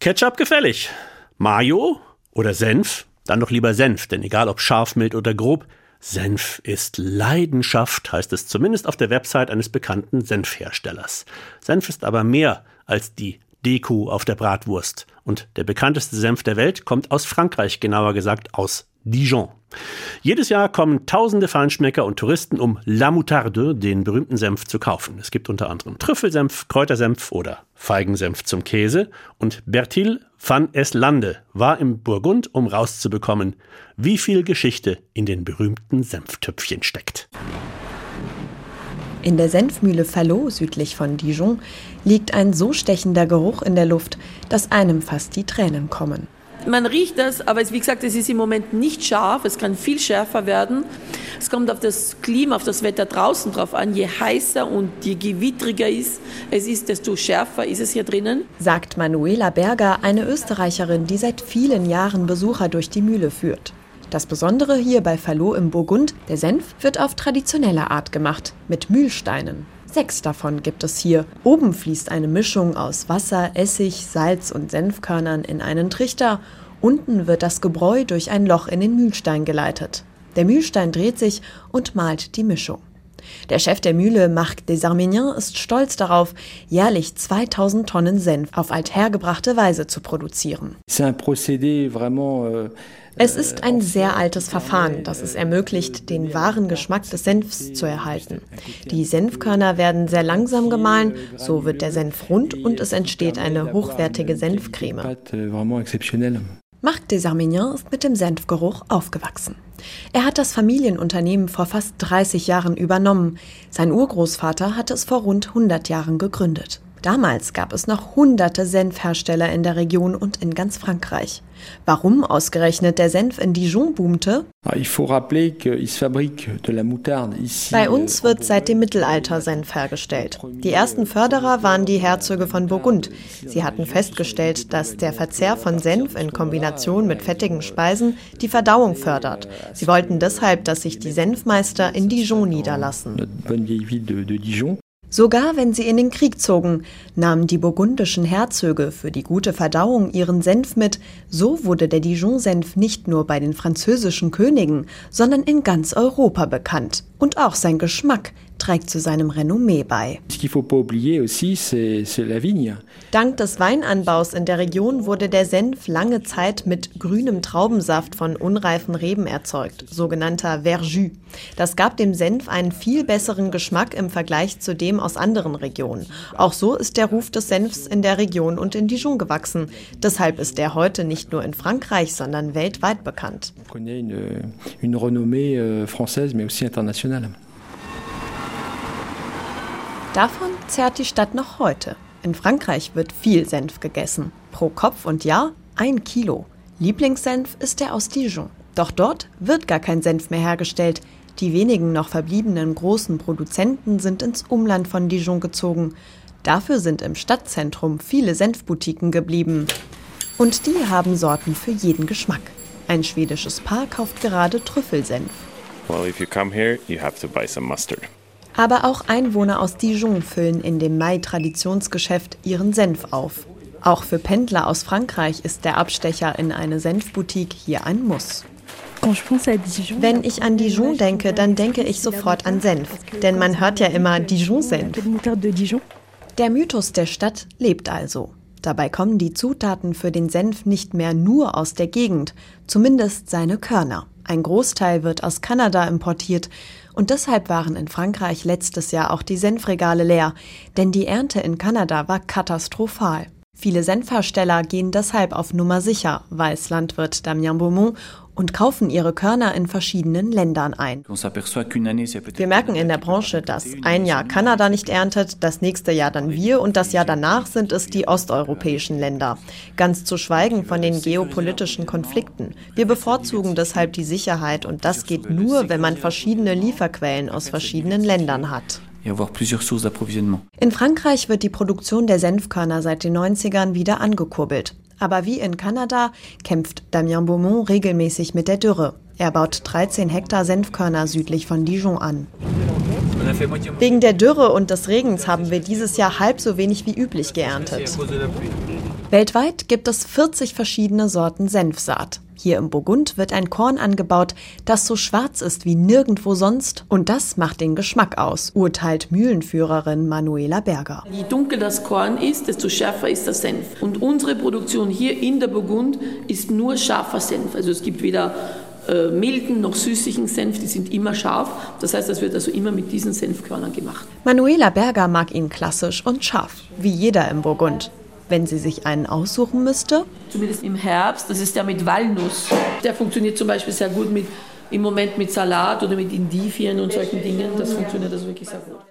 Ketchup gefällig. Mayo oder Senf? Dann doch lieber Senf, denn egal ob scharf, mild oder grob, Senf ist Leidenschaft, heißt es zumindest auf der Website eines bekannten Senfherstellers. Senf ist aber mehr als die Deku auf der Bratwurst. Und der bekannteste Senf der Welt kommt aus Frankreich, genauer gesagt aus Dijon. Jedes Jahr kommen tausende Feinschmecker und Touristen, um La Moutarde, den berühmten Senf, zu kaufen. Es gibt unter anderem Trüffelsenf, Kräutersenf oder Feigensenf zum Käse. Und Bertil van Eslande war im Burgund, um rauszubekommen, wie viel Geschichte in den berühmten Senftöpfchen steckt. In der Senfmühle Fallot südlich von Dijon liegt ein so stechender Geruch in der Luft, dass einem fast die Tränen kommen. Man riecht das, aber wie gesagt, es ist im Moment nicht scharf, es kann viel schärfer werden. Es kommt auf das Klima, auf das Wetter draußen drauf an. Je heißer und je gewittriger ist, es ist, desto schärfer ist es hier drinnen. Sagt Manuela Berger, eine Österreicherin, die seit vielen Jahren Besucher durch die Mühle führt. Das Besondere hier bei Fallot im Burgund, der Senf wird auf traditionelle Art gemacht, mit Mühlsteinen. Sechs davon gibt es hier. Oben fließt eine Mischung aus Wasser, Essig, Salz und Senfkörnern in einen Trichter. Unten wird das Gebräu durch ein Loch in den Mühlstein geleitet. Der Mühlstein dreht sich und malt die Mischung. Der Chef der Mühle, Marc Desarméniens, ist stolz darauf, jährlich 2000 Tonnen Senf auf althergebrachte Weise zu produzieren. Euh, es ist ein sehr altes Verfahren, das es ermöglicht, den wahren Geschmack des Senfs zu erhalten. Die Senfkörner werden sehr langsam gemahlen, so wird der Senf rund und es entsteht eine hochwertige Senfcreme. Marc Desarméniens ist mit dem Senfgeruch aufgewachsen. Er hat das Familienunternehmen vor fast 30 Jahren übernommen. Sein Urgroßvater hatte es vor rund 100 Jahren gegründet. Damals gab es noch hunderte Senfhersteller in der Region und in ganz Frankreich. Warum ausgerechnet der Senf in Dijon boomte? Ah, Bei uns wird seit dem Mittelalter Senf hergestellt. Die ersten Förderer waren die Herzöge von Burgund. Sie hatten festgestellt, dass der Verzehr von Senf in Kombination mit fettigen Speisen die Verdauung fördert. Sie wollten deshalb, dass sich die Senfmeister in Dijon niederlassen. Sogar wenn sie in den Krieg zogen, nahmen die burgundischen Herzöge für die gute Verdauung ihren Senf mit, so wurde der Dijon-Senf nicht nur bei den französischen Königen, sondern in ganz Europa bekannt. Und auch sein Geschmack trägt zu seinem Renommee bei. Dank des Weinanbaus in der Region wurde der Senf lange Zeit mit grünem Traubensaft von unreifen Reben erzeugt, sogenannter Verjus. Das gab dem Senf einen viel besseren Geschmack im Vergleich zu dem aus anderen Regionen. Auch so ist der Ruf des Senfs in der Region und in Dijon gewachsen. Deshalb ist er heute nicht nur in Frankreich, sondern weltweit bekannt. Une, une renommée euh, française, mais aussi internationale. Davon zehrt die Stadt noch heute. In Frankreich wird viel Senf gegessen. Pro Kopf und Jahr ein Kilo. Lieblingssenf ist der aus Dijon. Doch dort wird gar kein Senf mehr hergestellt. Die wenigen noch verbliebenen großen Produzenten sind ins Umland von Dijon gezogen. Dafür sind im Stadtzentrum viele Senfboutiquen geblieben. Und die haben Sorten für jeden Geschmack. Ein schwedisches Paar kauft gerade Trüffelsenf. Well, if you come here, you have to buy some mustard. Aber auch Einwohner aus Dijon füllen in dem Mai-Traditionsgeschäft ihren Senf auf. Auch für Pendler aus Frankreich ist der Abstecher in eine Senfboutique hier ein Muss. Wenn ich an Dijon denke, dann denke ich sofort an Senf, denn man hört ja immer Dijon-Senf. Der Mythos der Stadt lebt also. Dabei kommen die Zutaten für den Senf nicht mehr nur aus der Gegend, zumindest seine Körner. Ein Großteil wird aus Kanada importiert und deshalb waren in Frankreich letztes Jahr auch die Senfregale leer, denn die Ernte in Kanada war katastrophal. Viele Senfhersteller gehen deshalb auf Nummer sicher, weiß Landwirt Damien Beaumont und kaufen ihre Körner in verschiedenen Ländern ein. Wir merken in der Branche, dass ein Jahr Kanada nicht erntet, das nächste Jahr dann wir und das Jahr danach sind es die osteuropäischen Länder. Ganz zu schweigen von den geopolitischen Konflikten. Wir bevorzugen deshalb die Sicherheit und das geht nur, wenn man verschiedene Lieferquellen aus verschiedenen Ländern hat. In Frankreich wird die Produktion der Senfkörner seit den 90ern wieder angekurbelt. Aber wie in Kanada kämpft Damien Beaumont regelmäßig mit der Dürre. Er baut 13 Hektar Senfkörner südlich von Dijon an. Wegen der Dürre und des Regens haben wir dieses Jahr halb so wenig wie üblich geerntet. Weltweit gibt es 40 verschiedene Sorten Senfsaat. Hier im Burgund wird ein Korn angebaut, das so schwarz ist wie nirgendwo sonst. Und das macht den Geschmack aus, urteilt Mühlenführerin Manuela Berger. Je dunkler das Korn ist, desto schärfer ist der Senf. Und unsere Produktion hier in der Burgund ist nur scharfer Senf. Also es gibt weder äh, milden noch süßlichen Senf, die sind immer scharf. Das heißt, das wird also immer mit diesen Senfkörnern gemacht. Manuela Berger mag ihn klassisch und scharf, wie jeder im Burgund. Wenn sie sich einen aussuchen müsste? Zumindest im Herbst, das ist der mit Walnuss. Der funktioniert zum Beispiel sehr gut mit, im Moment mit Salat oder mit Indifien und solchen Dingen. Das funktioniert also wirklich sehr gut.